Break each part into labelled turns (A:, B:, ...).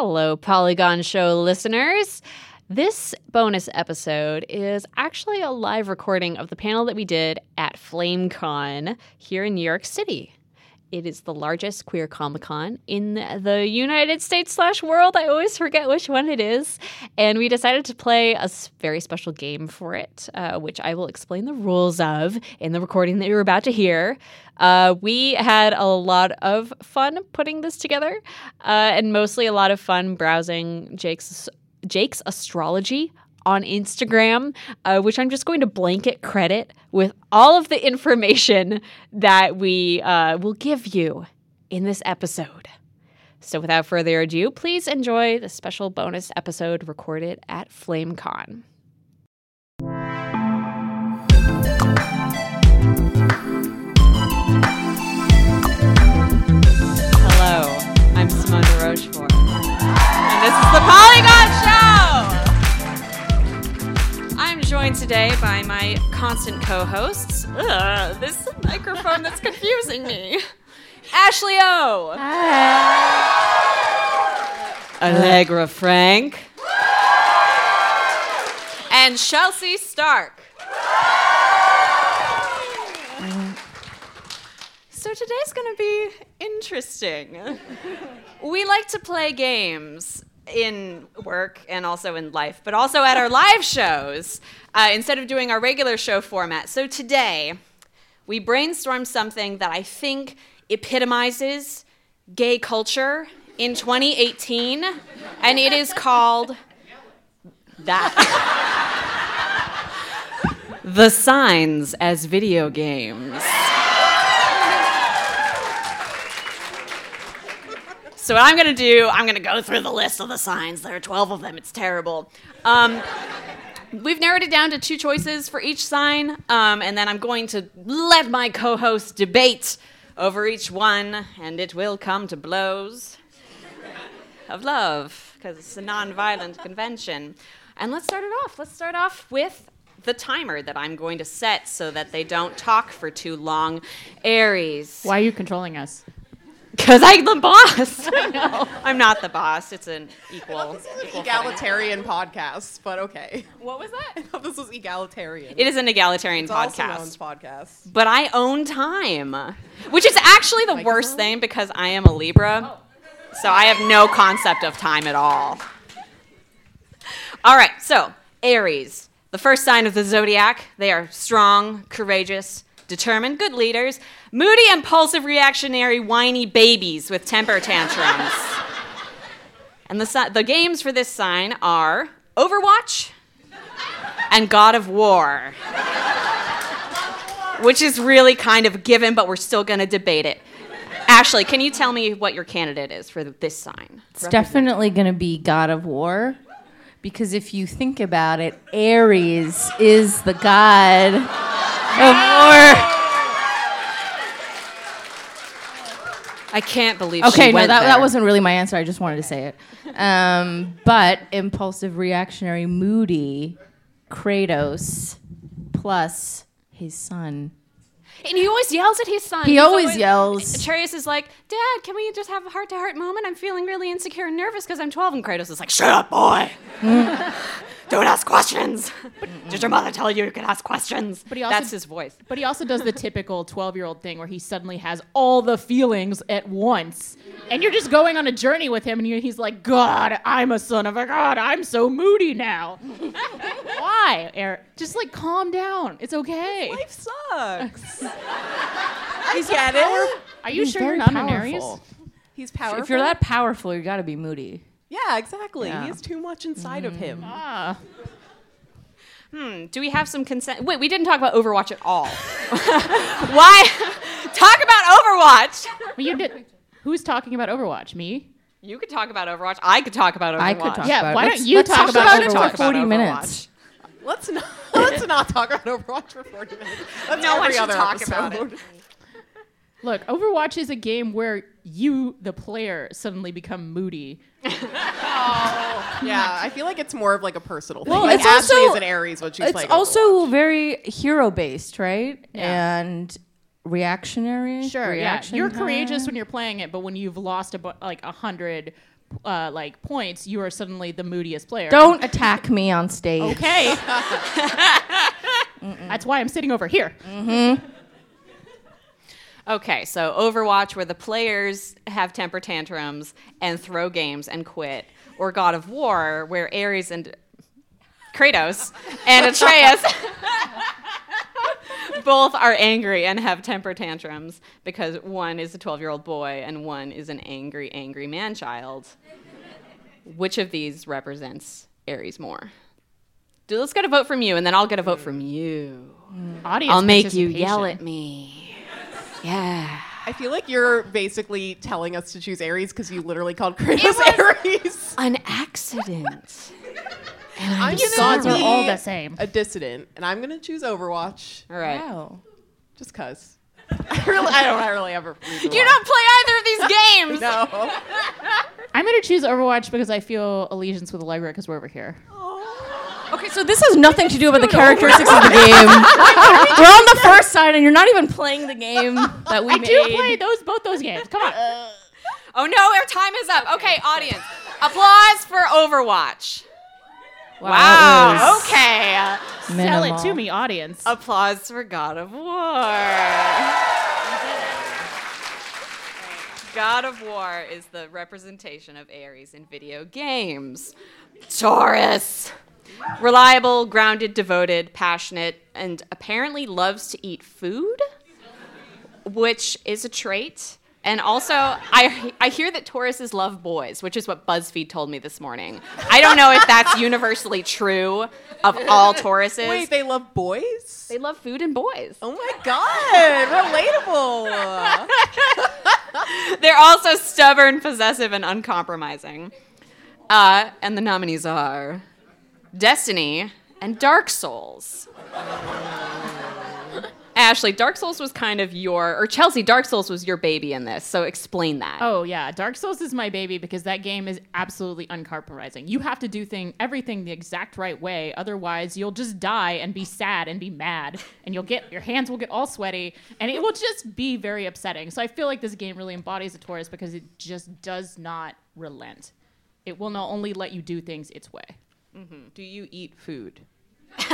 A: Hello, Polygon Show listeners. This bonus episode is actually a live recording of the panel that we did at FlameCon here in New York City. It is the largest queer Comic Con in the United States slash world. I always forget which one it is. And we decided to play a very special game for it, uh, which I will explain the rules of in the recording that you're about to hear. Uh, we had a lot of fun putting this together, uh, and mostly a lot of fun browsing Jake's Jake's astrology on Instagram, uh, which I'm just going to blanket credit with all of the information that we uh, will give you in this episode. So, without further ado, please enjoy the special bonus episode recorded at FlameCon. Hello, I'm Simone Rochefort, joined today by my constant co hosts. This microphone that's confusing me. Ashley O. Allegra Frank. And Chelsea Stark. So today's going to be interesting. we like to play games in work and also in life, but also at our live shows uh, instead of doing our regular show format. So today, we brainstormed something that I think epitomizes gay culture in 2018, and it is called that. the signs as video games. So what I'm gonna do, I'm gonna go through the list of the signs. There are 12 of them. It's terrible. Um, we've narrowed it down to two choices for each sign, um, and then I'm going to let my co-host debate over each one, and it will come to blows of love because it's a non-violent convention. And let's start it off. Let's start off with the timer that I'm going to set so that they don't talk for too long. Aries.
B: Why are you controlling us?
A: Because I'm the boss. I know. I'm not the boss. It's an equal. equal
C: egalitarian podcast, but okay.
B: What was that?
C: I thought this was egalitarian.
A: It is an egalitarian
C: it's also Simone's
A: podcast.
C: podcast.
A: But I own time, which is actually the worst thing because I am a Libra. Oh. So I have no concept of time at all. All right, so Aries, the first sign of the zodiac. They are strong, courageous, determined, good leaders, moody, impulsive, reactionary, whiny babies with temper tantrums. and the, the games for this sign are Overwatch and God of War which is really kind of given, but we're still going to debate it. Ashley, can you tell me what your candidate is for this sign?
D: It's definitely going to be God of War. Because if you think about it, Aries is the god of war.
A: I can't believe
D: Okay,
A: she
D: no,
A: went
D: that,
A: there.
D: that wasn't really my answer. I just wanted to say it. Um, but impulsive, reactionary, moody, Kratos plus his son.
A: And he always yells at his son.
D: He
A: He's
D: always yells.
A: Atreus is like, Dad, can we just have a heart to heart moment? I'm feeling really insecure and nervous because I'm 12. And Kratos is like, Shut up, boy. Don't ask questions. Did your mother tell you you can ask questions?
B: But he also-
A: That's his voice.
B: But he also does the typical 12 year old thing where he suddenly has all the feelings at once. And you're just going on a journey with him, and he's like, God, I'm a son of a God. I'm so moody now. Why, Eric? Just like calm down. It's okay.
C: Life sucks. I get it.
B: Are you
D: He's
B: sure you're
D: very
B: not an Aries?
D: powerful.
C: He's powerful.
D: If you're that powerful, you got to be moody.
C: Yeah, exactly.
D: Yeah.
C: He has too much inside of him.
B: Ah.
A: Hmm, do we have some consent? Wait, we didn't talk about Overwatch at all. Why? talk about Overwatch.
B: But you did. Who's talking about Overwatch? Me?
A: You could talk about Overwatch. I could talk about Overwatch.
D: I could talk
B: Yeah,
D: about
B: why
D: it.
B: don't
D: Let's-
B: you
D: let's
B: talk about
D: it
B: Overwatch?
D: for 40 minutes.
C: Let's not let's not talk about Overwatch for 40 minutes. That's
A: No one should
C: other
A: talk about it.
B: Look, Overwatch is a game where you, the player, suddenly become moody.
C: oh, Yeah, I feel like it's more of like a personal thing.
D: Well,
C: like
D: it's
C: Ashley
D: also-
C: is an Aries when she's
D: it's
C: playing.
D: It's also very hero based, right?
B: Yeah.
D: And reactionary.
B: Sure,
D: reaction
B: yeah. You're
D: time.
B: courageous when you're playing it, but when you've lost a bu- like a hundred uh, like points, you are suddenly the moodiest player.
D: Don't attack me on stage.
B: Okay. That's why I'm sitting over here.
A: Okay, so Overwatch, where the players have temper tantrums and throw games and quit, or God of War, where Ares and Kratos and Atreus both are angry and have temper tantrums because one is a 12 year old boy and one is an angry, angry man child. Which of these represents Aries more? Do let's get a vote from you, and then I'll get a vote from you.
B: Audience
A: I'll make you yell at me. Yeah.
C: I feel like you're basically telling us to choose Aries because you literally called Kratos Aries.
A: An accident.
C: and I'm
B: You
C: gonna
B: gods are all the same.
C: A dissident, and I'm gonna choose Overwatch
A: All right.
D: Wow.
C: just cause. I really, I don't I really ever.
A: You don't play either of these games.
C: No.
B: I'm going to choose Overwatch because I feel allegiance with Allegra because we're over here.
D: Okay, so this has nothing to do with the characteristics of the game. We're on the first side, and you're not even playing the game that we
B: I
D: made.
B: do play those both those games. Come on.
A: Oh no, our time is up. Okay, audience. Applause for Overwatch.
D: Wow.
A: Wow.
D: that was
A: Okay.
B: Sell it to me, audience.
A: Applause for God of War. God of War is the representation of Aries in video games. Taurus. Reliable, grounded, devoted, passionate, and apparently loves to eat food, which is a trait. And also, I, I hear that Tauruses love boys, which is what BuzzFeed told me this morning. I don't know if that's universally true of all Tauruses.
C: Wait, they love boys?
A: They love food and boys.
C: Oh my god, relatable.
A: They're also stubborn, possessive, and uncompromising. Uh, and the nominees are Destiny and Dark Souls. Ashley, Dark Souls was kind of your, or Chelsea, Dark Souls was your baby in this, so explain that.
B: Oh yeah, Dark Souls is my baby because that game is absolutely uncompromising. You have to do thing everything the exact right way, otherwise you'll just die and be sad and be mad, and you'll get your hands will get all sweaty, and it will just be very upsetting. So I feel like this game really embodies a Taurus because it just does not relent. It will not only let you do things its way.
C: Do you eat food?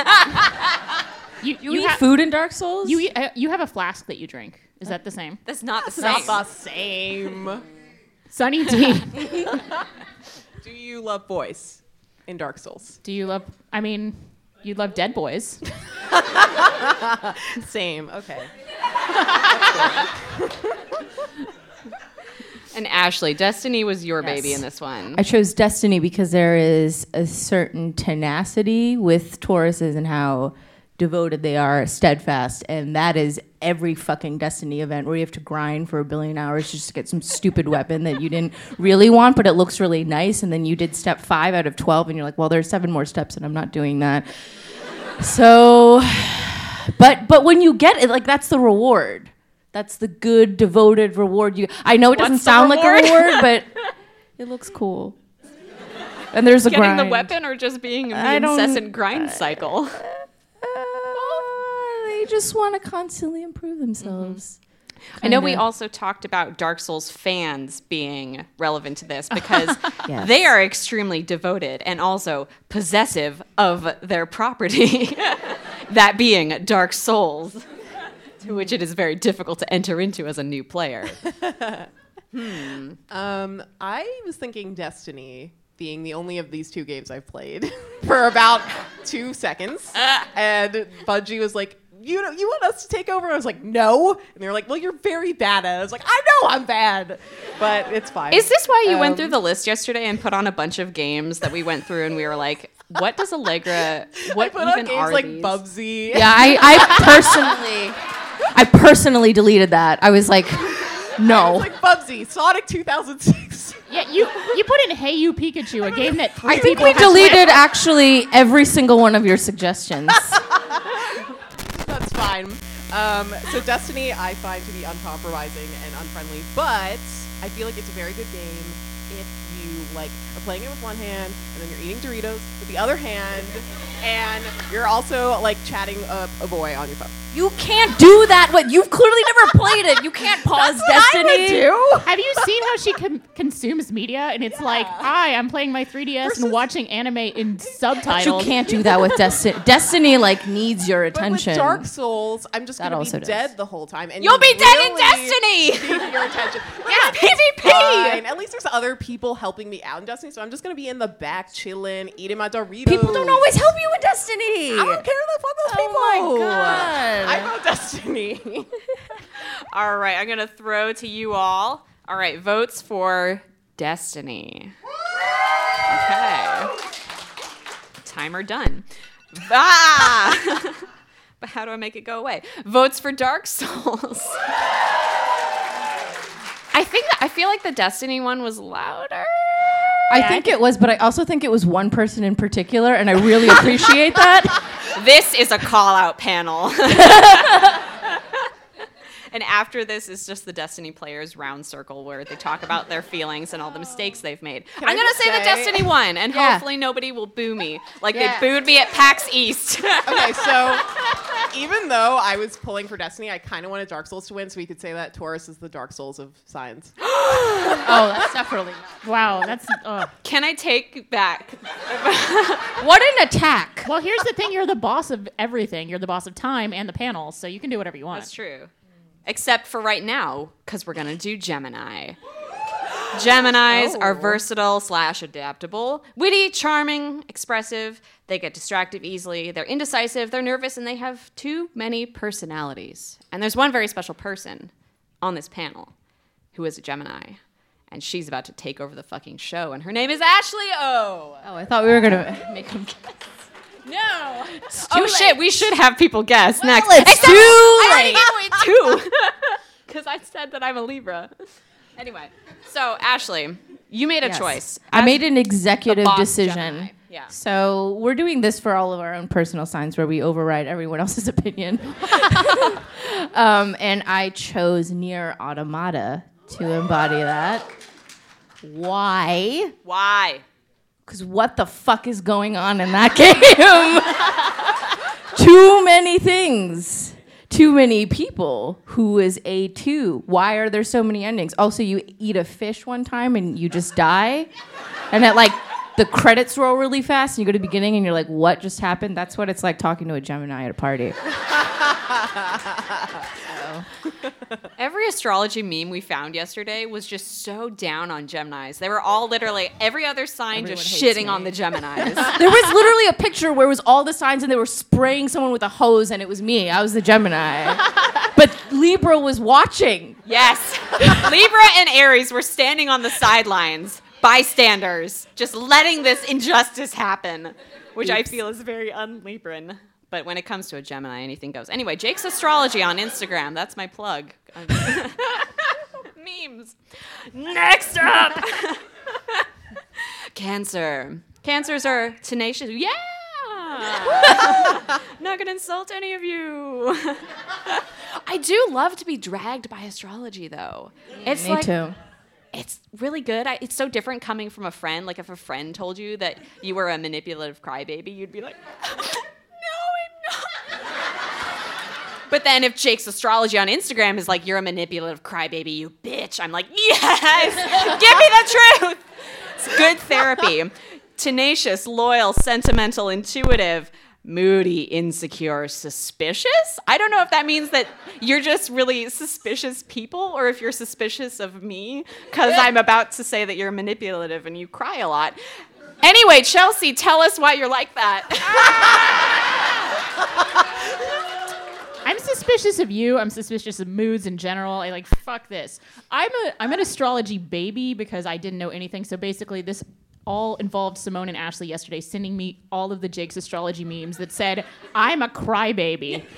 B: You,
D: You, eat
B: ha-
D: food in Dark Souls?
B: You eat, uh, you have a flask that you drink. Is that the same?
A: That's not the same.
C: not the same.
B: Sunny D.
C: Do you love boys in Dark Souls?
B: Do you love? I mean, you love Dead Boys.
C: Same. Okay.
A: And Ashley, Destiny was your
D: Yes.
A: baby in this one.
D: I chose Destiny because there is a certain tenacity with Tauruses and how devoted they are, steadfast, and that is every fucking Destiny event where you have to grind for a billion hours just to get some stupid weapon that you didn't really want, but it looks really nice, and then you did step five out of twelve, and you're like, well, there's seven more steps, and I'm not doing that. So, but but when you get it, like that's the reward. That's the good, devoted reward. You, I know it doesn't
A: What's
D: sound like a
A: reward?
D: but it looks cool. And there's a
A: Getting
D: grind.
A: the weapon or just being in the
D: I
A: incessant grind cycle?
D: Uh, they just want to constantly improve themselves.
A: I know we also talked about Dark Souls fans being relevant to this because
D: Yes.
A: they are extremely devoted and also possessive of their property, that being Dark Souls, which it is very difficult to enter into as a new player. hmm.
C: Um, I was thinking Destiny being the only of these two games I've played for about two seconds, and Bungie was like, "You know, you want us to take over?" I was like, "No," and they were like, "Well, you're very bad at." it. I was like, "I know I'm bad, but it's fine."
A: Is this why you went
C: Um,
A: through the list yesterday and put on a bunch of games that we went through and we were like, what does Allegra, what
C: I put
A: even
C: on games
A: are
C: like
A: these?
C: Bubsy.
D: Yeah, I, I personally, I personally deleted that. I was like, no.
C: It's like Bubsy, Sonic 2006.
B: Yeah, you you put in Hey You Pikachu, a game that three
D: I think we
B: have
D: deleted actually every single one of your suggestions.
C: That's fine. Um, so Destiny, I find to be uncompromising and unfriendly, but I feel like it's a very good game if you like are playing it with one hand and then you're eating Doritos with the other hand, and you're also like chatting a, a boy on your phone.
D: You can't do that. What you've clearly never played it. You can't pause Destiny.
B: Have you seen how she con- consumes media? And it's like, hi, I'm playing my 3DS and watching anime in
D: But
B: subtitles.
D: you can't do that with Destiny. Destiny like needs your
C: But
D: attention.
C: with Dark Souls, I'm just
D: That
C: gonna
D: also
C: be
D: does.
C: dead the whole time, and
A: You'll
C: you
A: be dead in
C: really
A: Destiny!
C: need your attention. Yeah,
A: PvP!
C: fine. At least there's other people helping me out in Destiny, so I'm just gonna be in the back chilling, eating my Doritos.
D: People don't always help you with Destiny.
C: I don't care. The fuck those people.
D: Oh my God.
C: I vote Destiny.
A: All right, I'm gonna throw to you all. All right, votes for Destiny. Okay. Timer done. Ah! but how do I make it go away? Votes for Dark Souls. I think I feel like the Destiny one was louder.
D: I think it was, but I also think it was one person in particular, and I really appreciate that.
A: This is a call out panel. and after this is just the Destiny players round circle where they talk about their feelings and all the mistakes they've made.
C: I
A: I'm going to
C: just
A: say
C: that
A: Destiny won, and
D: Yeah.
A: hopefully nobody will boo me like
D: Yeah.
A: they booed me at PAX East.
C: okay, so even though I was pulling for Destiny, I kind of wanted Dark Souls to win, so we could say that Taurus is the Dark Souls of science.
D: oh, that's definitely not.
B: Wow, that's. ugh.
A: Can I take back?
D: What an attack!
B: Well, here's the thing you're the boss of everything. You're the boss of time and the panel, so you can do whatever you want.
A: That's true. Except for right now, because we're going to do Gemini. Geminis are
C: Oh.
A: versatile slash adaptable, witty, charming, expressive. They get distracted easily. They're indecisive. They're nervous, and they have too many personalities. And there's one very special person on this panel who is a Gemini, and she's about to take over the fucking show. And her name is Ashley O.
D: Oh, I thought we were gonna make him.
A: No. Oh shit, we should have people guess next.
D: it's
A: Except
D: too
A: I already
D: late.
A: gave away. Because I said that I'm a Libra. Anyway, so Ashley, you made a
D: Yes.
A: choice.
D: I
A: As
D: made an executive decision.
A: Gemini. Yeah.
D: So we're doing this for all of our own personal signs where we override everyone else's opinion. um, and I chose NieR Automata to embody that. Why?
A: Why?
D: Because what the fuck is going on in that game? Too many things. Too many people. Who is A2? Why are there so many endings? Also, you eat a fish one time and you just die. And it like the credits roll really fast and you go to the beginning and you're like, what just happened? That's what it's like talking to a Gemini at a party.
A: Every astrology meme we found yesterday was just so down on Geminis. They were all literally every other sign just
D: Everyone hates
A: shitting
D: me.
A: on the Geminis.
D: There was literally a picture where it was all the signs and they were spraying someone with a hose and it was me. I was the Gemini. but Libra was watching.
A: yes. Libra and Aries were standing on the sidelines, bystanders, just letting this injustice happen, which I feel is very un-Libran. But when it comes to a Gemini, anything goes. Anyway, Jake's Astrology on Instagram. That's my plug. Memes. Next up. Cancer. Cancers are tenacious. Yeah. Not gonna insult any of you. I do love to be dragged by astrology, though. It's
D: Me
A: like
D: too.
A: it's really good. I, it's so different coming from a friend. Like if a friend told you that you were a manipulative crybaby, you'd be like, "No, I'm not." But then if Jake's astrology on Instagram is like, "You're a manipulative crybaby, you bitch," I'm like, "Yes, give me the truth." It's good therapy. Tenacious, loyal, sentimental, intuitive. Moody, insecure, suspicious? I don't know if that means that you're just really suspicious people or if you're suspicious of me because I'm about to say that you're manipulative and you cry a lot. Anyway, Chelsea, tell us why you're like that.
B: I'm suspicious of you. I'm suspicious of moods in general. I like fuck this. I'm a I'm an astrology baby because I didn't know anything. So basically, this all involved Simone and Ashley yesterday sending me all of the Jake's astrology memes that said I'm a crybaby.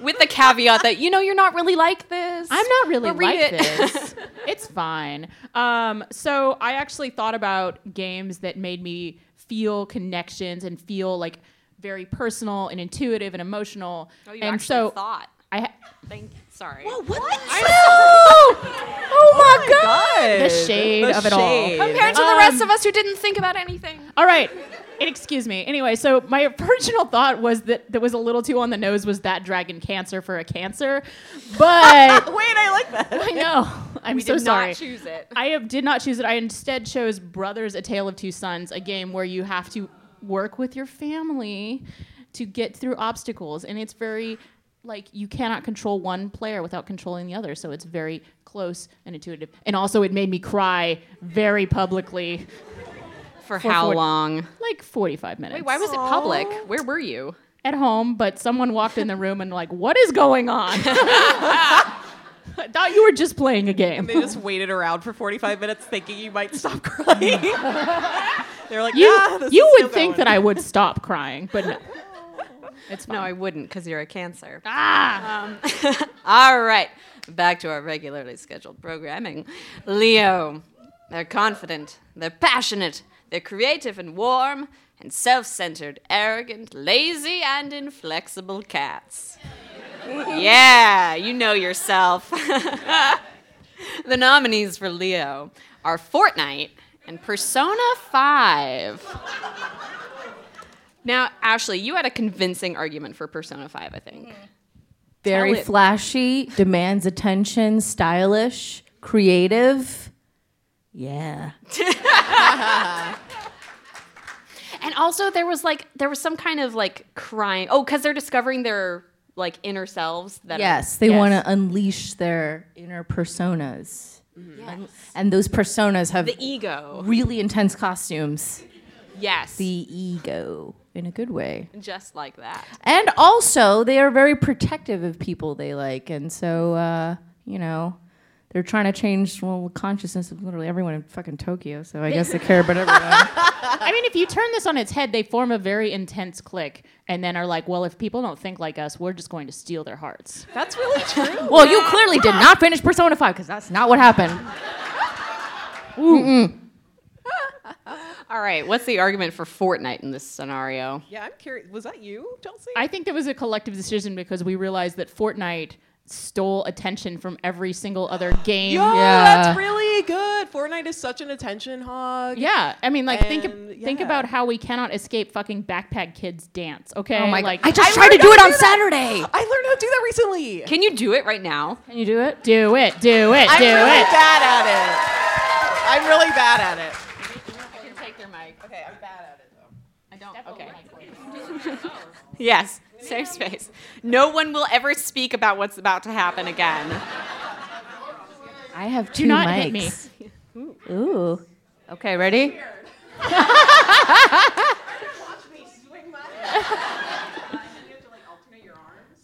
A: With the caveat that, you know, you're not really like this.
B: I'm not really like
A: it.
B: this. it's fine. Um, so I actually thought about games that made me feel connections and feel like very personal and intuitive and emotional.
A: Oh, you
B: and
A: actually
B: so
A: thought.
B: I ha-
A: Thank you. Sorry.
D: Oh my oh god!
B: the shade
C: The
B: of it all.
A: Compared to the um, rest of us who didn't think about anything.
B: All right. And excuse me. Anyway, so my original thought was that that was a little too on the nose was that dragon cancer for a cancer. But
C: Wait, I like that.
B: I know. I'm
A: We
B: so
A: did
B: sorry.
A: not choose it.
B: I have, did not choose it. I instead chose Brothers: A Tale of Two Sons, a game where you have to work with your family to get through obstacles, and it's very like you cannot control one player without controlling the other. So it's very close and intuitive. And also, it made me cry very publicly,
A: For,
B: For
A: how
B: forty-
A: long?
B: like 45 minutes.
A: Wait, why was it public? Where were you?
B: at home? But someone walked in the room and like, what is going on? I thought you were just playing a game.
C: They just waited around for 45 minutes thinking you might stop crying. They're like,
B: You,
C: yeah, this
B: you
C: is
B: would
C: still
B: think
C: going."
B: that I would stop crying, but no. It's fine.
A: No, I wouldn't because you're a cancer.
B: ah,
A: Um, all right, back to our regularly scheduled programming. Leo, they're confident, they're passionate, they're creative and warm, and self centered, arrogant, lazy, and inflexible cats. yeah, you know yourself. the nominees for Leo are Fortnite and Persona 5. Now, Ashley, you had a convincing argument for Persona 5, I think. Mm-hmm.
D: Very
A: Tell it.
D: flashy, demands attention, stylish, creative. Yeah.
A: And also, there was like there was some kind of like crime. Oh, because they're discovering their like inner selves. That are-
D: Yes, they
A: Yes.
D: want to unleash their inner personas. And, and those personas have
A: the ego.
D: really intense costumes.
A: Yes,
D: The ego, in a good way.
A: just like that.
D: And also, they are very protective of people they like. And so, uh, you know, they're trying to change, well, the consciousness of literally everyone in fucking Tokyo. So I guess they care about everyone.
B: I mean, if you turn this on its head, they form a very intense clique, and then are like, "Well, if people don't think like us, we're just going to steal their hearts."
C: That's really true.
D: well, you clearly did not finish Persona 5 because that's not what happened.
A: All right, what's the argument for Fortnite in this scenario?
C: yeah, I'm curious. Was that you, Chelsea?
B: I think there was a collective decision because we realized that Fortnite stole attention from every single other game.
C: Yo,
D: Yeah.
C: that's really good. Fortnite is such an attention hog.
B: Yeah, I mean, like think
C: And,
B: think
C: yeah.
B: about how we cannot escape fucking backpack kids dance. Okay,
D: Oh my
B: like
D: I just
C: I
D: tried to do it on
C: do.
D: Saturday.
C: I learned how to do that recently.
A: Can you do it right now?
D: Can you do it?
B: do it, do it,
C: I'm
B: do
C: really
B: it.
C: bad at it. I'm really bad at it.
A: I can take your mic.
C: Okay, I'm bad at it though.
A: I don't. Okay. yes, safe space. No one will ever speak about what's about to happen again.
D: I have two
B: Do not
D: mics.
B: hit me.
D: Ooh. Okay, ready?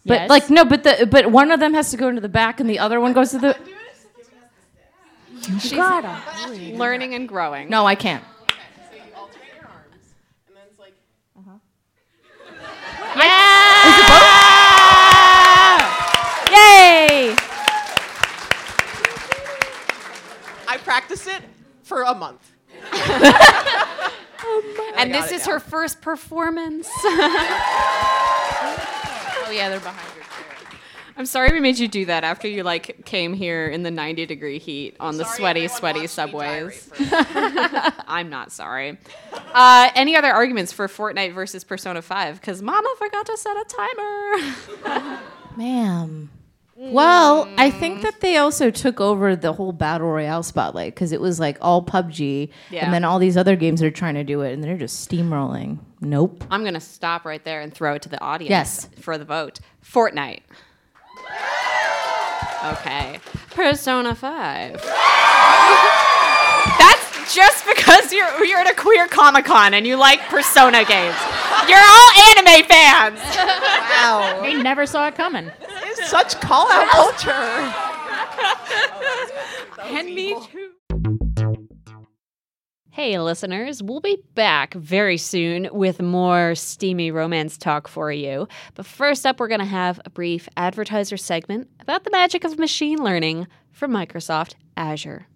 D: But
B: Yes.
D: like no, but the but one of them has to go into the back and the other one goes to the.
A: She's learning and growing.
D: No, I can't.
C: So you alternate your arms, and then it's like
D: Yay!
C: I practiced it for a month.
A: and this
C: it
A: is
C: now.
A: her first performance.
B: Oh yeah, they're behind your chair.
A: I'm sorry we made you do that after you like came here in the 90 degree heat on the sweaty, sweaty subways. I'm not sorry. Uh, any other arguments for Fortnite versus Persona 5? Because Mama forgot to set a timer.
D: Ma'am. Well, I think mm. that they also took over the whole battle royale spotlight because it was like all PUBG,
A: Yeah.
D: and then all these other games are trying to do it, and they're just steamrolling. Nope.
A: I'm going to stop right there and throw it to the audience
D: Yes.
A: for the vote. Fortnite. Okay. Persona 5. That's just because you're you're at a queer Comic Con and you like Persona games. You're all anime fans.
C: Wow.
B: They never saw it coming.
C: It's such call out culture.
A: And me too. Hey, listeners, we'll be back very soon with more steamy romance talk for you. But first up, we're going to have a brief advertiser segment about the magic of machine learning from Microsoft Azure.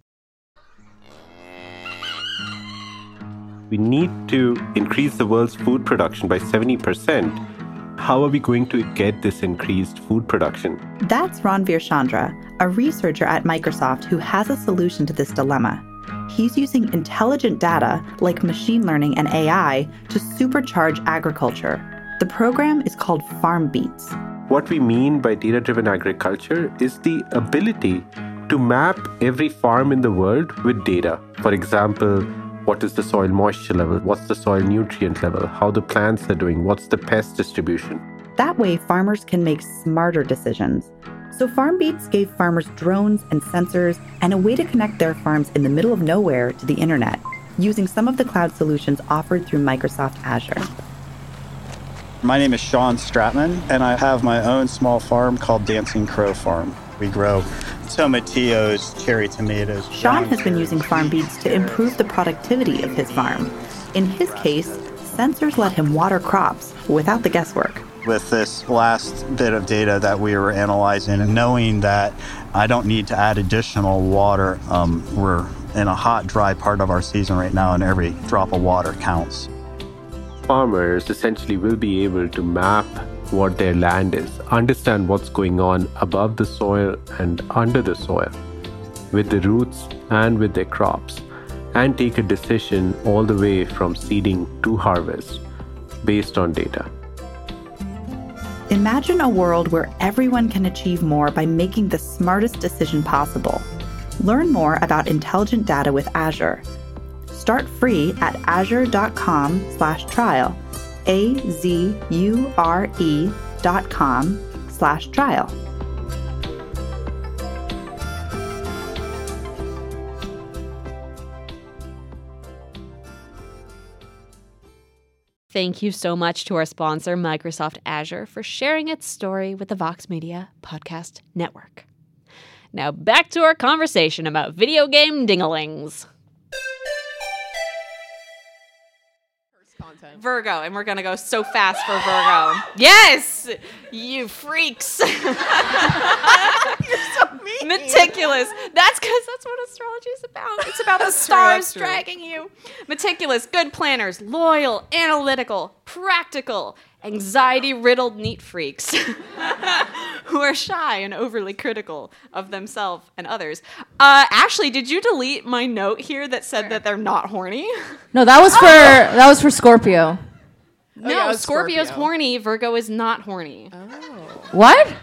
E: We need to increase the world's food production by 70%. how are we going to get this increased food production?
F: That's Ranveer Chandra, a researcher at Microsoft who has a solution to this dilemma. He's using intelligent data like machine learning and AI to supercharge agriculture. The program is called FarmBeats.
E: What we mean by data driven agriculture is the ability to map every farm in the world with data. For example, what is the soil moisture level? What's the soil nutrient level? How the plants are doing? What's the pest distribution?
F: That way, farmers can make smarter decisions. So, FarmBeats gave farmers drones and sensors and a way to connect their farms in the middle of nowhere to the internet using some of the cloud solutions offered through Microsoft Azure.
G: My name is Sean Stratman, and I have my own small farm called Dancing Crow Farm. We grow tomatillos, cherry tomatoes.
F: Sean has been using farm FarmBeats to improve the productivity of his farm. In his case, sensors let him water crops without the guesswork.
G: With this last bit of data that we were analyzing, and knowing that I don't need to add additional water, um, we're in a hot, dry part of our season right now, and every drop of water counts.
E: Farmers essentially will be able to map what their land is, understand what's going on above the soil and under the soil, with the roots and with their crops, and take a decision all the way from seeding to harvest based on data.
F: Imagine a world where everyone can achieve more by making the smartest decision possible. Learn more about intelligent data with Azure. Start free at azure.com/trial a-Z-U-R-E dot com slash trial.
A: Thank you so much to our sponsor, Microsoft Azure, for sharing its story with the Vox Media Podcast Network. Now back to our conversation about video game dinglings. Virgo, and we're gonna go so fast for Virgo. Yes, you freaks.
C: You're so mean.
A: Meticulous. That's because that's what astrology is about. It's about the stars
C: true.
A: dragging you. Meticulous, good planners, loyal, analytical, practical, anxiety riddled neat freaks who are shy and overly critical of themselves and others. Uh, Ashley, did you delete my note here that said that they're not horny?
D: No, that was for that was for Scorpio.
A: No,
C: yeah, it was
A: Scorpio's
C: Scorpio.
A: horny. Virgo is not horny.
D: What?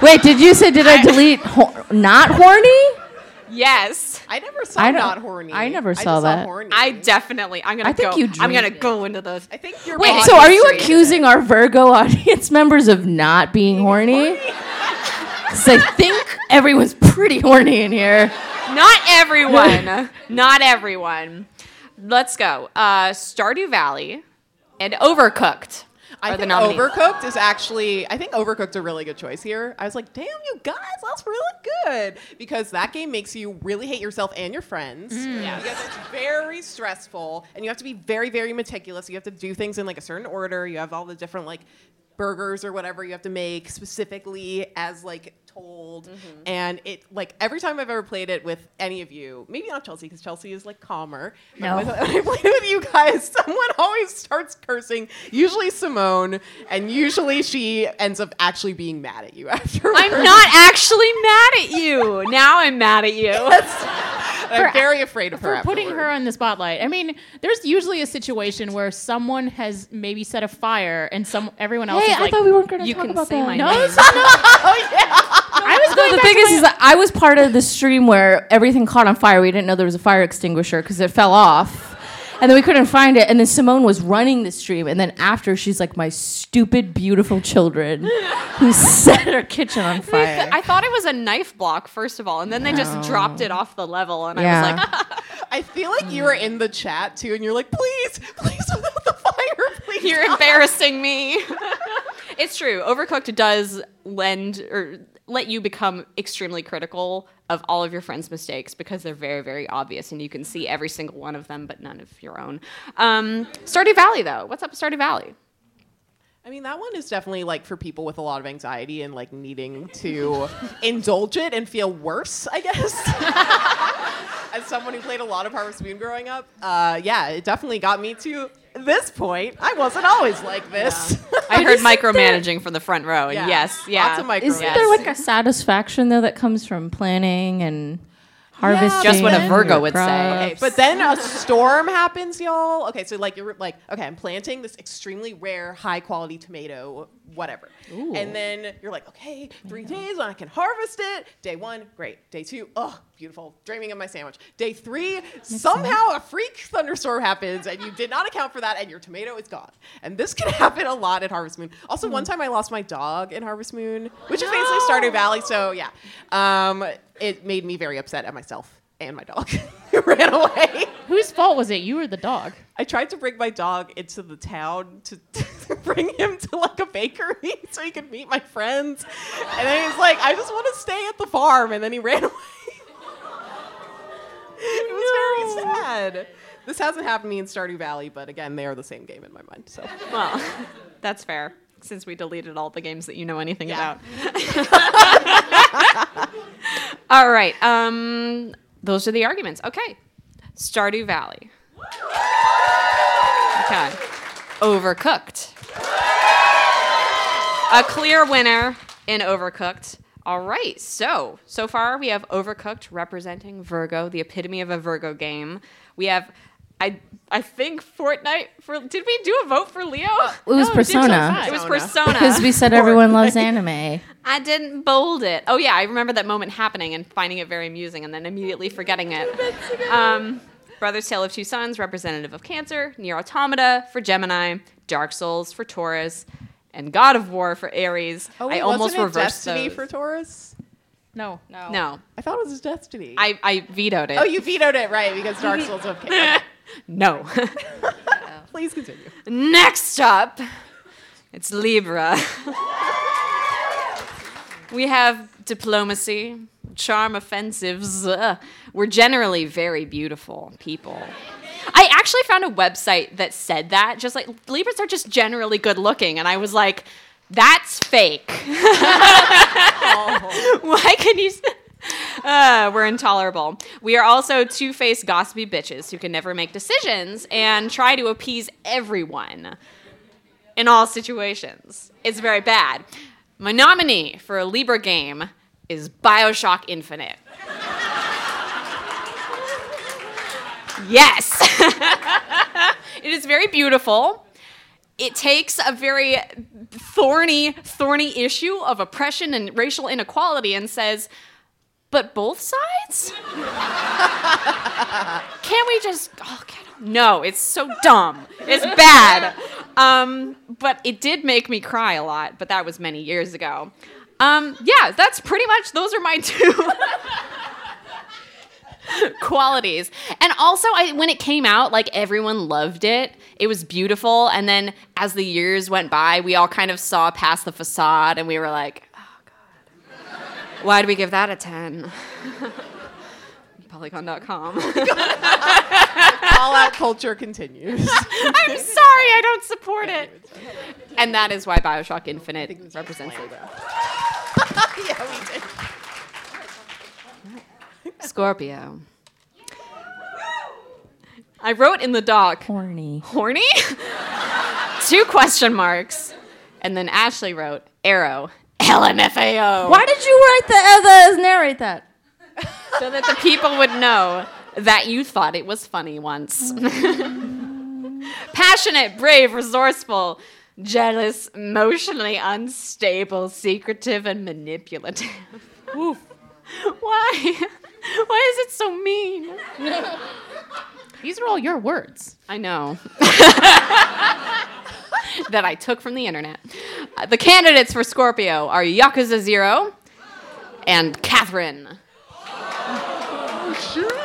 D: Wait, did you say did I delete ho- not horny?
A: Yes.
C: I never saw
D: I don't-
C: horny.
D: I never
C: just
D: saw that.
C: horny.
A: I definitely. I'm gonna
D: I think
A: go.
D: you
A: I'm gonna
D: it.
A: go into the.
C: I think you're.
D: Wait,
C: body
D: so are you
C: straight.
D: accusing our Virgo audience members of not being horny? Because I think everyone's pretty horny in here.
A: Not everyone. not everyone. Let's go. Uh, Stardew Valley and Overcooked
C: I think. Overcooked is actually. I think Overcooked's a really good choice here. I was like, damn, you guys, that's really good because that game makes you really hate yourself and your friends.
A: Mm.
C: Yeah. Because it's very stressful and you have to be very, very meticulous. You have to do things in like a certain order. You have all the different like burgers or whatever you have to make specifically as like told
A: Mm-hmm.
C: and it like every time i've ever played it with any of you maybe not chelsea because chelsea is like calmer
D: No.
C: with- when i play it with you guys someone always starts cursing usually simone and usually she ends up actually being mad at you after
A: I'm not actually mad at you. Now I'm mad at you.
C: i'm very afraid of her
B: for putting
C: afterward.
B: her in the spotlight. I mean, there's usually a situation where someone has maybe set a fire and some everyone else
D: Hey,
B: is
D: I
B: like,
D: thought we weren't going to talk
A: can
D: about
A: say
D: that.
A: my
B: no,
A: name.
B: no, no. Oh, I was going
D: the thing
B: to
D: is,
B: my-
D: is that I was part of the stream where everything caught on fire. We didn't know there was a fire extinguisher because it fell off. And then we couldn't find it. And then Simone was running the stream. And then after, she's like, my stupid, beautiful children who set our kitchen on fire.
A: I thought it was a knife block, first of all, and then they just dropped it off the level, and I was like,
C: i feel like you were in the chat too and you're like please please without the fire please
A: You're
C: stop."
A: embarrassing me. it's true. Overcooked does lend or let you become extremely critical of all of your friends' mistakes because they're very, very obvious and you can see every single one of them, but none of your own. Um, Stardew Valley, though. What's up with Stardew Valley?
C: I mean, that one is definitely like for people with a lot of anxiety and like needing to indulge it and feel worse, I guess. As someone who played a lot of Harvest Moon growing up, uh, yeah, it definitely got me to At this point, I wasn't always like this.
A: I heard micromanaging from the front row. And
C: Yeah.
A: yes, yeah.
C: Lots of micromanaging.
D: Isn't
A: Yes.
D: there like a satisfaction though that comes from planning and harvesting?
A: Just what a Virgo would say.
C: Okay, but then a storm happens, y'all. Okay, so like you're like, okay, I'm planting this extremely rare, high quality tomato, whatever. And then you're like, okay, three days I can harvest it. Day one, great. Day two, oh, beautiful, dreaming of my sandwich. Day three, somehow a freak thunderstorm happens and you did not account for that and your tomato is gone. And this can happen a lot at Harvest Moon. Also, one time I lost my dog in Harvest Moon, which is basically Stardew Valley. So yeah, um, it made me very upset at myself and my dog ran away.
B: Whose fault was it? You or the dog?
C: I tried to bring my dog into the town to, to bring him to like a bakery so he could meet my friends. And then he's like, I just want to stay at the farm. And then he ran away. it was very sad. This hasn't happened to me in Stardew Valley, but again, they are the same game in my mind. So
A: Well, that's fair. Since we deleted all the games that you know anything
C: Yeah.
A: about. all right. Um, those are the arguments. Okay. Stardew Valley. Okay. Overcooked. A clear winner in Overcooked. All right. So, so far we have Overcooked representing Virgo, the epitome of a Virgo game. We have I I think Fortnite for did we do a vote for Leo?
D: It was
B: No, we did so
D: Persona.
A: It was
C: Persona.
A: Persona.
D: Because we said everyone loves anime.
A: I didn't bold it. Oh yeah, I remember that moment happening and finding it very amusing, and then immediately forgetting it. Um, Brothers Tale of Two Sons, representative of Cancer, NieR Automata for Gemini, Dark Souls for Taurus, and God of War for Aries.
C: Oh,
A: I
C: wait,
A: almost
C: wasn't it
A: reversed
C: Destiny
A: those.
C: for Taurus.
B: No.
A: no, No.
C: I thought it was Destiny.
A: I, I vetoed it.
C: oh, you vetoed it, right? Because Dark Souls. Okay,
A: no.
C: please continue.
A: Next up, it's Libra. we have diplomacy, charm offensives. Ugh. We're generally very beautiful people. I actually found a website that said that, just like Libras are just generally good looking. And I was like, that's fake. Oh. Why can you? Uh, we're intolerable. We are also two faced, gossipy bitches who can never make decisions and try to appease everyone in all situations. It's very bad. My nominee for a Libra game is Bioshock Infinite. yes! it is very beautiful. It takes a very thorny, thorny issue of oppression and racial inequality and says, but both sides? Can't we just? Oh, no, it's so dumb. It's bad. Um, but it did make me cry a lot. But that was many years ago. Um, yeah, that's pretty much. Those are my two. qualities. And also I when it came out, like everyone loved it. It was beautiful. And then as the years went by, we all kind of saw past the facade and we were like, god. Why do we give that a 10? Polygon.com.
C: All out culture continues.
A: I'm sorry, I don't support it. And that is why Bioshock Infinite represents Libra.
C: yeah, we did.
A: Scorpio. I wrote in the doc,
D: Horny.
A: horny? Two question marks. And then Ashley wrote, arrow, LMFAO.
D: Why did you write the, as uh, the narrate that?
A: So that the people would know that you thought it was funny once. Passionate, brave, resourceful, jealous, emotionally unstable, secretive, and manipulative. Oof. Why? Why is it so mean?
B: These are all your words.
A: I know. that I took from the internet. Uh, the candidates for Scorpio are Yakuza Zero and Catherine.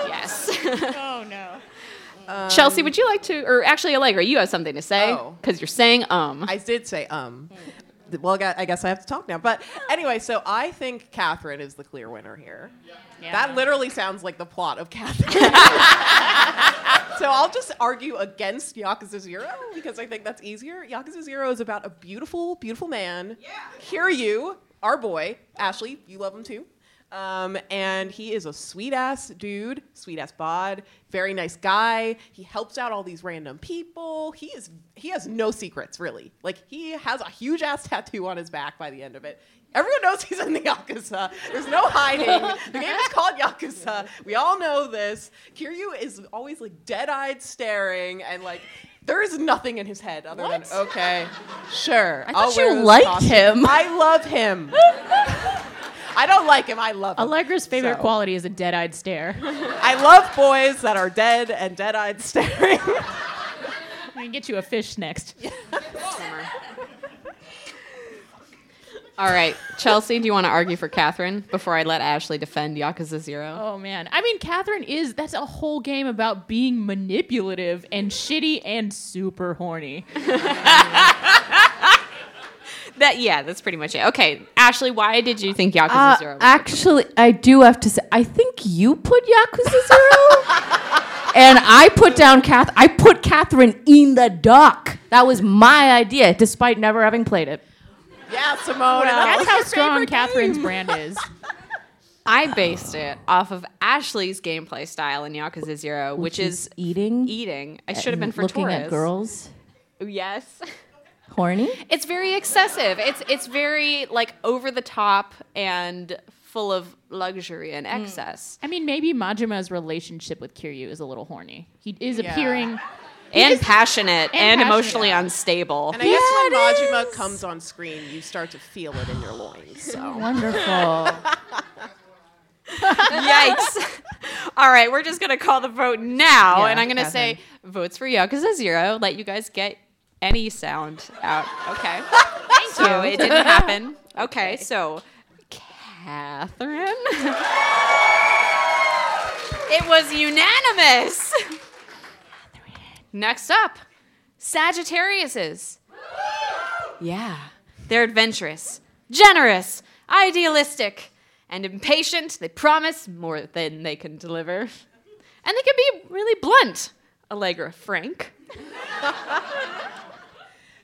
A: Yes.
B: Oh no.
A: Chelsea, would you like to, or actually, Allegra, you have something to say
C: Oh.
A: because you're saying um.
C: I did say um. Th- Well, I guess I have to talk now. But anyway, so I think Catherine is the clear winner here. That literally sounds like the plot of Catherine. so I'll just argue against Yakuza Zero because I think that's easier. Yakuza Zero is about a beautiful, beautiful man. Yeah. Hear you, our boy, Ashley, you love him too. Um, and he is a sweet ass dude, sweet ass bod, very nice guy. He helps out all these random people. He is he has no secrets really. Like he has a huge ass tattoo on his back by the end of it. Everyone knows he's in the Yakuza. There's no hiding. The game is called Yakuza. We all know this. Kiryu is always like dead-eyed staring and like there is nothing in his head other than okay, sure. I
D: thought you liked him.
C: I love him. I don't like him. I love him.
B: Allegra's favorite
C: So.
B: quality is a dead-eyed stare.
C: I love boys that are dead and dead-eyed staring.
B: I can get you a fish next.
A: All right, Chelsea, do you want to argue for Catherine before I let Ashley defend Yakuza Zero?
B: Oh man, I mean, Catherine is that's a whole game about being manipulative and shitty and super horny.
A: That yeah, that's pretty much it. Okay, Ashley, why did you think Yakuza
D: Uh,
A: Zero? Was
D: actually, I do have to say, I think you put Yakuza Zero, and I put down Kath. I put Catherine in the dock. That was my idea, despite never having played it.
C: yeah, Simone.
B: That's how strong Catherine's brand is.
A: I based it off of Ashley's gameplay style in Yakuza Zero, which, is
D: eating.
A: eating. I should have been for
D: looking
A: Torres.
D: at girls.
A: Yes.
D: Horny.
A: It's very excessive. It's it's very like over the top and full of luxury and hmm. excess.
B: I mean, maybe Majima's relationship with Kiryu is a little horny. He is
C: Yeah.
B: appearing.
A: And passionate and,
B: and
A: emotionally unstable.
C: And I guess when Majima comes on screen, you start to feel it in your loins. So
D: Wonderful.
A: Yikes. All right, we're just going to call the vote now.
D: Yeah,
A: and I'm going to say votes for Yakuza Zero. Let you guys get any sound out. Okay. Thank so it didn't happen. Okay, so Catherine. it was unanimous. Next up, Sagittariuses. Yeah, they're adventurous, generous, idealistic, and impatient. They promise more than they can deliver. And they can be really blunt. Allegra Frank.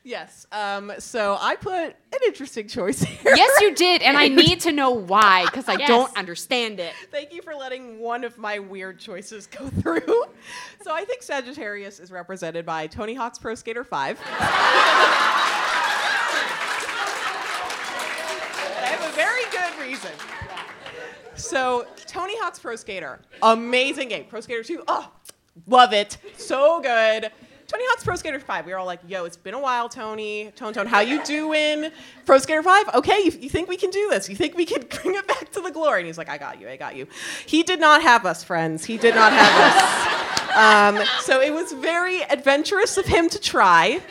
C: yes, um, so I put an interesting choice here.
A: Yes, you did, and I need to know why because I
B: Yes.
A: don't understand it.
C: Thank you for letting one of my weird choices go through. So I think Sagittarius is represented by Tony Hawk's Pro Skater 5. I have a very good reason. So, Tony Hawk's Pro Skater, amazing game. Pro Skater 2, oh, love it. So good. Tony Hawk's Pro Skater 5, we were all like, yo, it's been a while, Tony. Tone Tone, how you doing? Pro Skater 5, okay, you, you think we can do this? You think we can bring it back to the glory? And he's like, I got you, I got you. He did not have us, friends. He did not have us. Um, so it was very adventurous of him to try.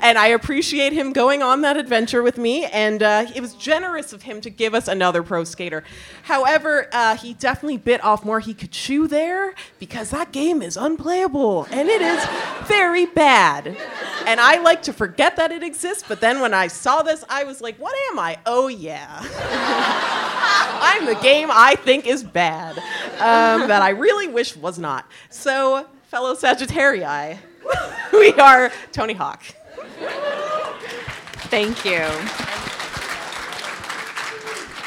C: And I appreciate him going on that adventure with me. And uh, it was generous of him to give us another pro skater. However, uh, he definitely bit off more he could chew there because that game is unplayable and it is very bad. And I like to forget that it exists, but then when I saw this, I was like, what am I? Oh, yeah. I'm the game I think is bad, um, that I really wish was not. So, fellow Sagittarii, we are Tony Hawk.
A: Thank you.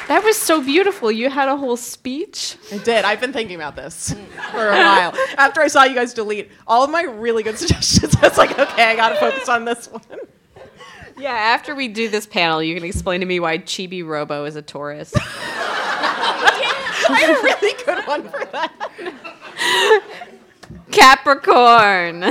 A: That was so beautiful. You had a whole speech.
C: I did. I've been thinking about this for a while. After I saw you guys delete all of my really good suggestions, I was like, okay, I gotta focus on this one.
A: Yeah, after we do this panel, you can explain to me why Chibi Robo is a Taurus.
C: I had a really good one for that.
A: Capricorn.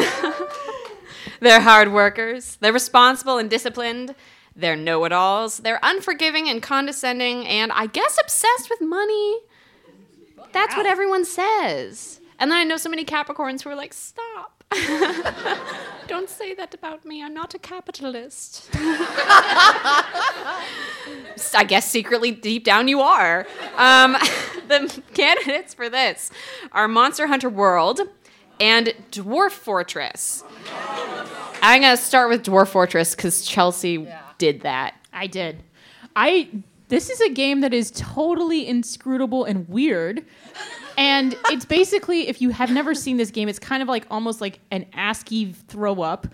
A: They're hard workers. They're responsible and disciplined. They're know it alls. They're unforgiving and condescending, and I guess obsessed with money. That's what everyone says. And then I know so many Capricorns who are like, stop. Don't say that about me. I'm not a capitalist. I guess secretly deep down you are. Um, the candidates for this are Monster Hunter World and Dwarf Fortress. I'm gonna start with Dwarf Fortress because Chelsea did that.
B: I did. I this is a game that is totally inscrutable and weird. And it's basically if you have never seen this game, it's kind of like almost like an ASCII throw up.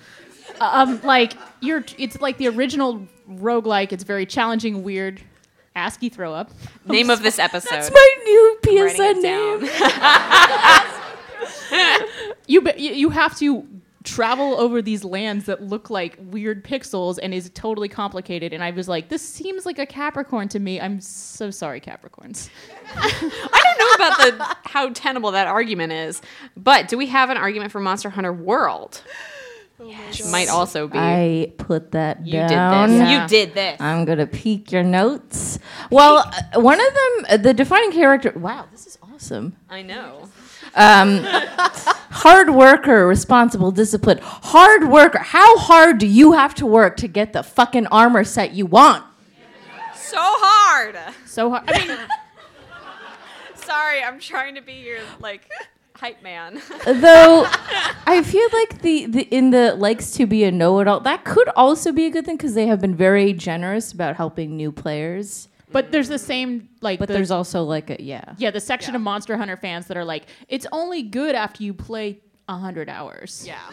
B: Um, like you're it's like the original roguelike. It's very challenging, weird. ASCII throw up.
A: Name of this episode.
D: That's my new PSN name.
B: You be- you you have to travel over these lands that look like weird pixels and is totally complicated. And I was like, this seems like a Capricorn to me. I'm so sorry, Capricorns.
A: I don't know about the how tenable that argument is, but do we have an argument for Monster Hunter World? Which might also be
D: I put that
A: you
D: down.
A: did this. You did this.
D: I'm gonna peek your notes. Well, uh, one of them, uh, the defining character. Wow, this is awesome.
A: I know.
D: Um, hard worker, responsible, disciplined. Hard worker. How hard do you have to work to get the fucking armor set you want?
A: So hard.
B: So hard. I mean,
A: Sorry, I'm trying to be your like hype man.
D: Though I feel like the, the in the likes to be a know-it-all that could also be a good thing because they have been very generous about helping new players.
B: But there's the same like.
D: But
B: the-
D: there's also like a yeah.
B: yeah the section of Monster Hunter fans that are like, it's only good after you play hundred hours.
C: Yeah.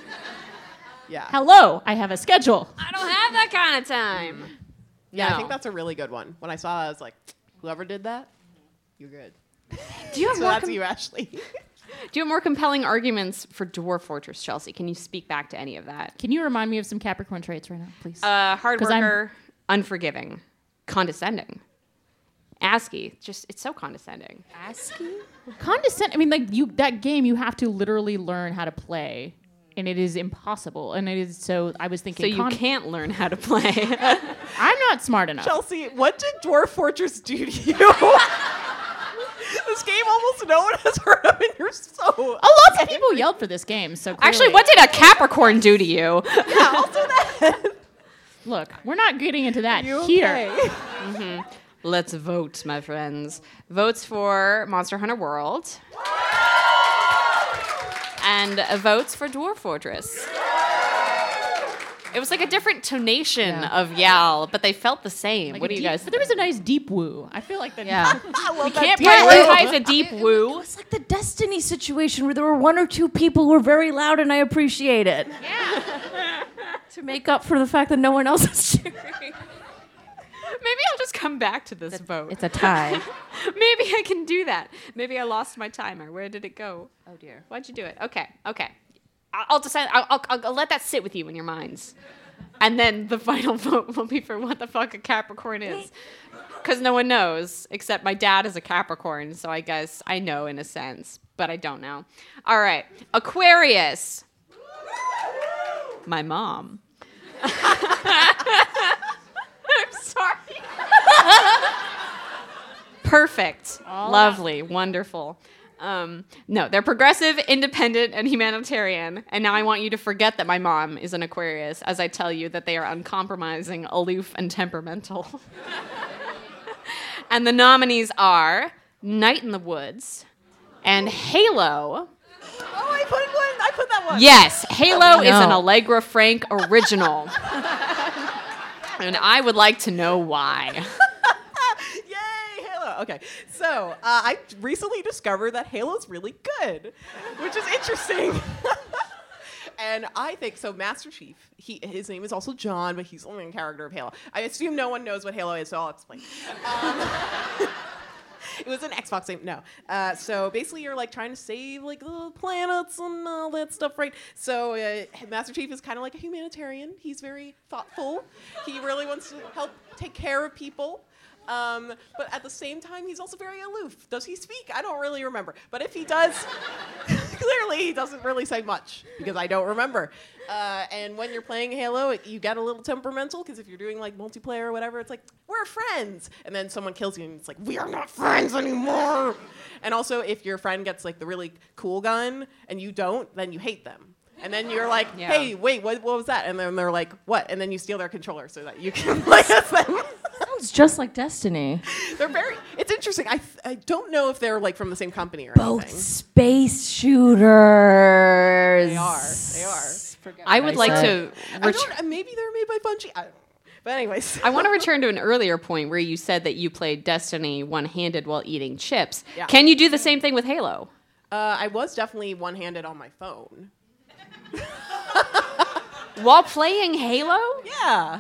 C: Yeah.
B: Hello, I have a schedule.
A: I don't have that kind of time.
C: yeah, I think that's a really good one. When I saw that, I was like, whoever did that, you're good.
A: Do you have
C: So
A: more
C: that's
A: com-
C: you, Ashley.
A: Do you have more compelling arguments for Dwarf Fortress, Chelsea? Can you speak back to any of that?
B: Can you remind me of some Capricorn traits right now, please?
A: Uh, hard
B: 'Cause I'm-
A: worker, unforgiving, condescending. ASCII, just it's so condescending.
D: ASCII.
B: Condescend. I mean, like you that game, you have to literally learn how to play, and it is impossible. And it is so. I was thinking.
A: So
B: thinking,
A: you
B: con-
A: can't learn how to play.
B: I'm not smart enough.
C: Chelsea, what did Dwarf Fortress do to you? this game almost no one has heard of, and you're so.
B: Oh, lots of people yelled for this game. So
A: Actually, what did a Capricorn do to you?
C: Yeah, also that.
B: Look, we're not getting into that
C: You
B: here.
C: okay? Mm-hmm.
A: Let's vote, my friends. Votes for Monster Hunter World. And uh, votes for Dwarf Fortress. It was like a different tonation of yell, but they felt the same.
B: Like
A: what
B: a
A: do you
B: deep-
A: guys
B: But there was a nice deep woo. I feel like the
A: Yeah.
C: I love
A: We can't
C: that
A: prioritize a deep woo.
D: It's like the Destiny situation where there were one or two people who were very loud, and I appreciate it. Yeah. to make up for the fact that no one else is cheering.
A: Maybe I'll just come back to this vote.
D: It's a tie.
A: Maybe I can do that. Maybe I lost my timer. Where did it go?
D: oh dear.
A: Why'd you do it? Okay, okay. I'll decide. I'll, I'll, I'll, I'll let that sit with you in your minds, and then the final vote will be for what the fuck a Capricorn is, because no one knows except my dad is a Capricorn, so I guess I know in a sense, but I don't know. All right, Aquarius. My mom. I'm sorry. Perfect. Lovely. Wonderful. Um, no, they're progressive, independent, and humanitarian. And now I want you to forget that my mom is an Aquarius as I tell you that they are uncompromising, aloof, and temperamental. and the nominees are Night in the Woods and Halo.
C: Oh, I put one. I put that one.
A: Yes, Halo is an Allegra Frank original. and I would like to know why.
C: Okay, so uh, I recently discovered that Halo's really good, which is interesting. and I think so. Master Chief, he his name is also John, but he's only a character of Halo. I assume no one knows what Halo is, so I'll explain. Um, it was an Xbox game. No. Uh, so basically, you're like trying to save like the planets and all that stuff, right? So uh, Master Chief is kind of like a humanitarian. He's very thoughtful. He really wants to help take care of people. Um, but at the same time, he's also very aloof. Does he speak? I don't really remember. But if he does, clearly he doesn't really say much because I don't remember. Uh, and when you're playing Halo, it- you get a little temperamental because if you're doing like multiplayer or whatever, it's like we're friends, and then someone kills you, and it's like we are not friends anymore. And also, if your friend gets like the really cool gun and you don't, then you hate them. And then you're like,
A: Yeah.
C: hey, wait, what, what was that? And then they're like, what? And then you steal their controller so that you can play as them.
D: Sounds just like Destiny.
C: they're very. It's interesting. I I don't know if they're like from the same company or
D: Both
C: anything.
D: space shooters.
C: They are. They are.
A: I would like to.
C: I
A: ret-
C: don't, maybe they're made by Bungie. I don't know. But anyways,
A: I want to return to an earlier point where you said that you played Destiny one-handed while eating chips.
C: Yeah.
A: Can you do the same thing with Halo?
C: uh, I was definitely one-handed on my phone.
A: While playing Halo?
C: Yeah.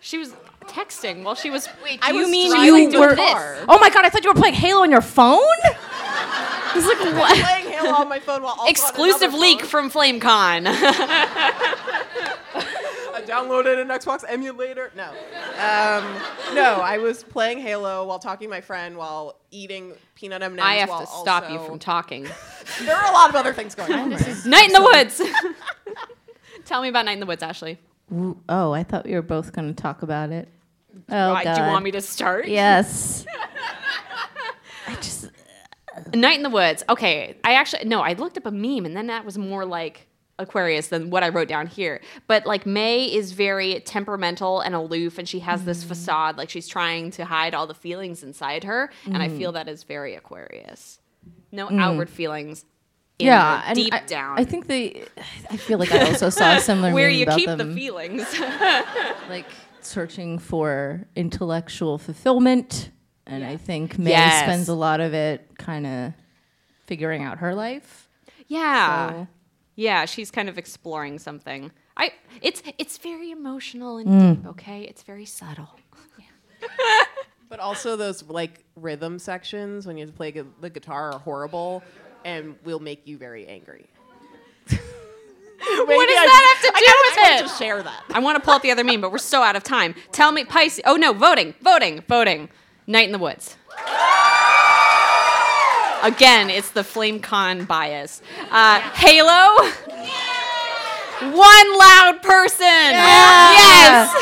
A: She was texting while she was. Wait,
C: I
D: Do you
C: was
D: mean you
C: to
D: were?
C: a bar.
D: Oh my god! I thought you were playing Halo on your phone. I was like, what?
C: playing Halo on my phone while also
A: Exclusive
C: another
A: leak
C: phone.
A: from FlameCon.
C: I downloaded an Xbox emulator. No, um, no. I was playing Halo while talking to my friend while eating peanut M&Ms.
A: I have
C: while
A: to stop you from talking.
C: There are a lot of other things going on.
A: This is Night in the Woods. Tell me about Night in the Woods, Ashley.
D: Oh, I thought we were both going to talk about it. Oh
A: Why,
D: god.
A: do you want me to start?
D: Yes. I just.
A: Night in the Woods. Okay, I actually no, I looked up a meme and then that was more like Aquarius than what I wrote down here. But like May is very temperamental and aloof and she has this mm-hmm. facade like she's trying to hide all the feelings inside her and I feel mm-hmm. that is very Aquarius. No mm. outward feelings. In
D: Yeah, and
A: deep
D: I,
A: down.
D: I think they. I feel like I also saw a similar
A: where you keep
D: them,
A: the feelings.
D: like searching for intellectual fulfillment, and I think May
A: Yes.
D: spends a lot of it kind of figuring out her life.
A: yeah.
D: So-
A: Yeah, she's kind of exploring something. I it's it's very emotional and mm. deep, okay? It's very subtle.
C: But also those like rhythm sections when you have to play gu- the guitar are horrible and will make you very angry.
A: what does that have to do
C: I
A: with
C: wanted
A: it?
C: to share that.
A: I want to pull up the other meme, but we're so out of time. Tell me, Pisces. Oh no, voting, voting, voting. Night in the Woods. Again, it's the FlameCon bias. Uh, Halo. One loud person. Yes.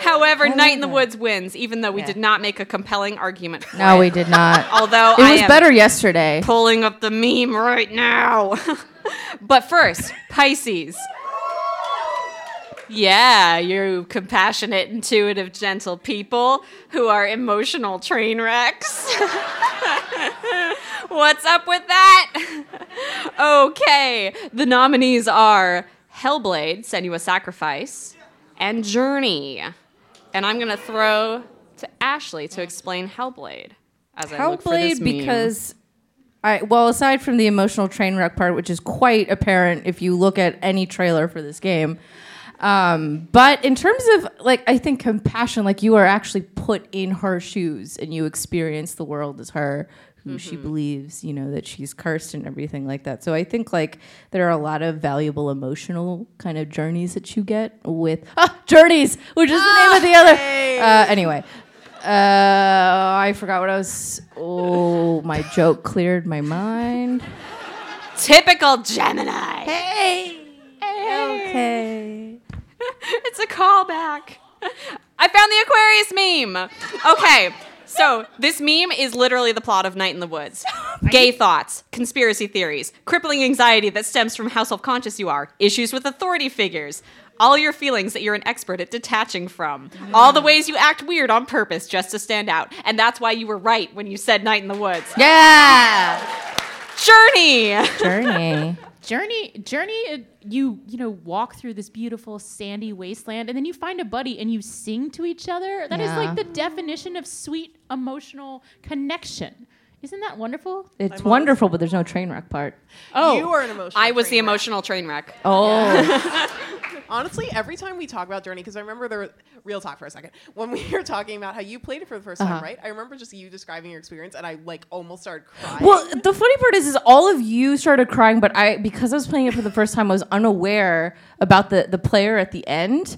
A: However, Night in the Woods wins, even though we did not make a compelling argument. For
D: No,
A: it.
D: we did not.
A: Although
D: it
A: I
D: was
A: am
D: better yesterday.
A: pulling up the meme right now. but first, Pisces. Yeah, you compassionate, intuitive, gentle people who are emotional train wrecks. What's up with that? okay, the nominees are Hellblade, Senua's Sacrifice, and Journey. And I'm going to throw to Ashley to explain Hellblade as I look for this
D: Hellblade
A: meme.
D: because I well, aside from the emotional train wreck part, which is quite apparent if you look at any trailer for this game. Um, but in terms of like, I think compassion, like you are actually put in her shoes and you experience the world as her, who she believes, you know, that she's cursed and everything like that. So I think like there are a lot of valuable emotional kind of journeys that you get with ah, journeys, which is the name of the other. Uh, anyway, uh, I forgot what I was. Oh, my joke cleared my mind.
A: Typical Gemini.
D: Hey. Okay.
A: It's a callback. I found the Aquarius meme. Okay, so this meme is literally the plot of Night in the Woods. Gay thoughts, conspiracy theories, crippling anxiety that stems from how self conscious you are, issues with authority figures. All your feelings that you're an expert at detaching from. All the ways you act weird on purpose just to stand out. And that's why you were right when you said Night in the Woods.
D: Yeah.
A: Journey!
D: Journey.
B: Journey, journey. You you know walk through this beautiful sandy wasteland, and then you find a buddy and you sing to each other. That is
D: Yeah.
B: like the definition of sweet emotional connection. Isn't that wonderful?
D: It's wonderful, but there's no train wreck part.
B: Oh,
C: You are an emotional.
A: I was the
C: wreck.
A: emotional train wreck.
D: Oh.
C: Honestly, every time we talk about Journey, because I remember there, real talk for a second, when we were talking about how you played it for the 1st
D: Uh-huh.
C: time, right? I remember just you describing your experience, and I like almost started crying.
D: Well, the funny part is, is all of you started crying, but I, because I was playing it for the first time, I was unaware about the the player at the end.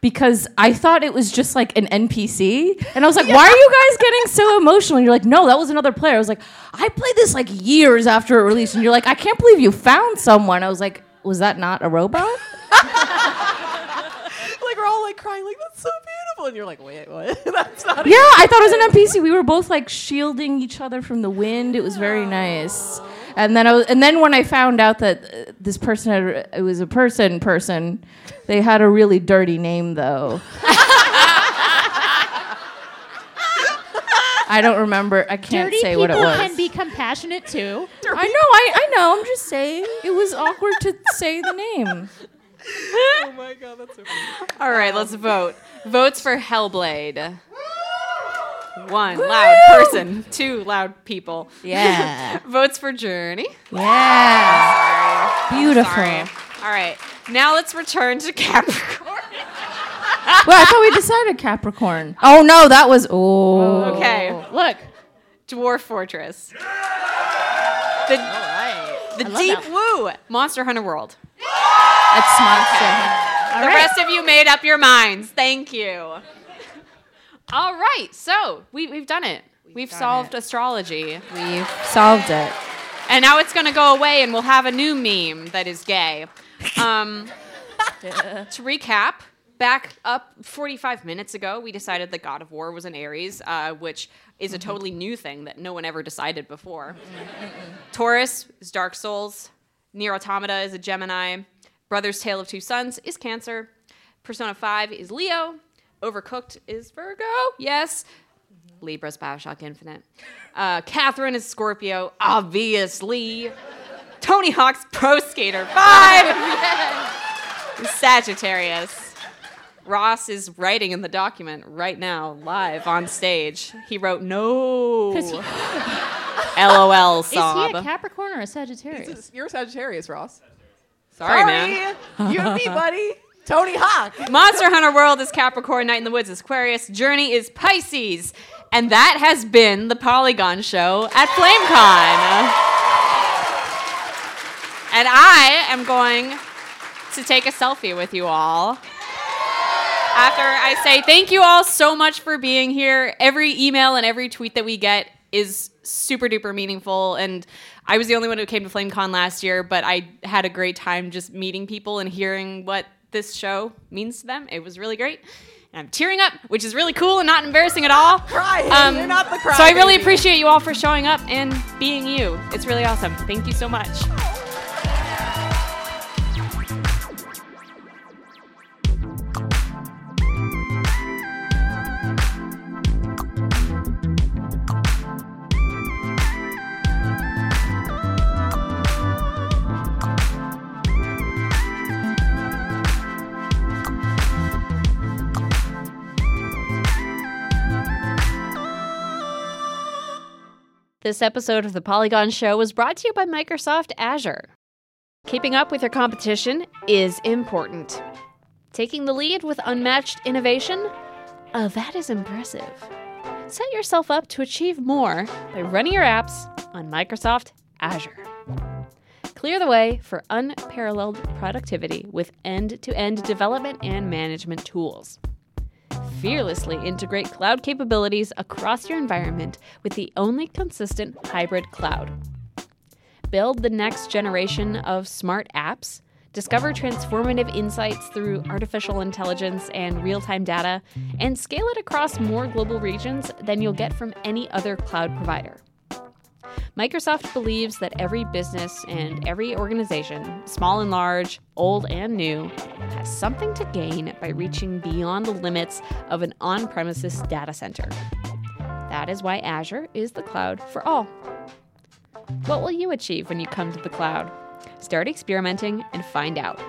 D: Because I thought it was just like an NPC, and I was like, "Why are you guys getting so emotional?" And you're like, "No, that was another player." I was like, "I played this like years after it released," and you're like, "I can't believe you found someone." I was like, "Was that not a robot?"
C: like we're all like crying, like that's so beautiful, and you're like, wait, what? that's not.
D: Yeah, I thought it was an NPC. We were both like shielding each other from the wind. It was very nice. And then I was, and then when I found out that uh, this person had it was a person person, they had a really dirty name though. I don't remember. I can't
B: dirty
D: say what it was.
B: People can be compassionate too.
D: I know. I, I know. I'm just saying. It was awkward to say the name.
C: oh my god, that's so funny.
A: All right, let's um, vote. Votes for Hellblade. One loud person, two loud people.
D: Yeah.
A: Votes for Journey.
D: Yeah. Beautiful.
A: Sorry. All right, now let's return to Capricorn.
D: Well, I thought we decided Capricorn. Oh no, that was oh.
A: Okay, look, Dwarf Fortress. The, the
B: love
A: Deep
B: that.
A: Woo, Monster Hunter World.
D: That's monster.
A: the rest of you made up your minds. Thank you. All right, so we, we've done it. We've, solved astrology.
D: We've solved it.
A: And now it's going to go away, and we'll have a new meme that is gay. Um, to recap, back up 45 minutes ago, we decided that God of War was an Aries, uh, which is a totally new thing that no one ever decided before. Taurus is Dark Souls. NieR Automata is a Gemini. Brothers Tale of Two Sons is Cancer. Persona 5 is Leo. Overcooked is Virgo. Yes. Libra's Bioshock Infinite. Uh, Catherine is Scorpio, obviously. Tony Hawk's Pro Skater 5 is Sagittarius. Ross is writing in the document right now, live on stage. He wrote no. LOL song.
B: Is he a Capricorn or a Sagittarius?
C: You're a Sagittarius, Ross.
A: Sorry, man.
C: you and me, buddy. Tony Hawk.
A: Monster Hunter World is Capricorn, Night in the Woods is Aquarius, Journey is Pisces. And that has been the Polygon Show at FlameCon. And I am going to take a selfie with you all. After I say thank you all so much for being here. Every email and every tweet that we get is super duper meaningful. And I was the only one who came to FlameCon last year, but I had a great time just meeting people and hearing what this show means to them. It was really great. And I'm tearing up, which is really cool and not embarrassing at all.
C: Crying.
A: Um,
C: You're not the cry.
A: so I really appreciate you all for showing up and being you. It's really awesome. Thank you so much. This episode of The Polygon Show was brought to you by Microsoft Azure. Keeping up with your competition is important. Taking the lead with unmatched innovation? Oh, that is impressive. Set yourself up to achieve more by running your apps on Microsoft Azure. Clear the way for unparalleled productivity with end to end development and management tools fearlessly integrate cloud capabilities across your environment with the only consistent hybrid cloud. Build the next generation of smart apps, discover transformative insights through artificial intelligence and real time data, and scale it across more global regions than you'll get from any other cloud provider. Microsoft believes that every business and every organization, small and large, old and new, has something to gain by reaching beyond the limits of an on premises data center. That is why Azure is the cloud for all. What will you achieve when you come to the cloud? Start experimenting and find out.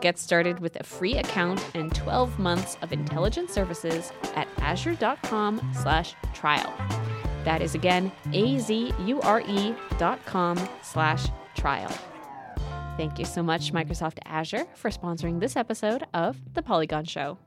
A: Get started with a free account and 12 months of intelligent services at azure.com/trial. That is again A-Z-U-R-E dot com slash trial. Thank you so much, Microsoft Azure, for sponsoring this episode of The Polygon Show.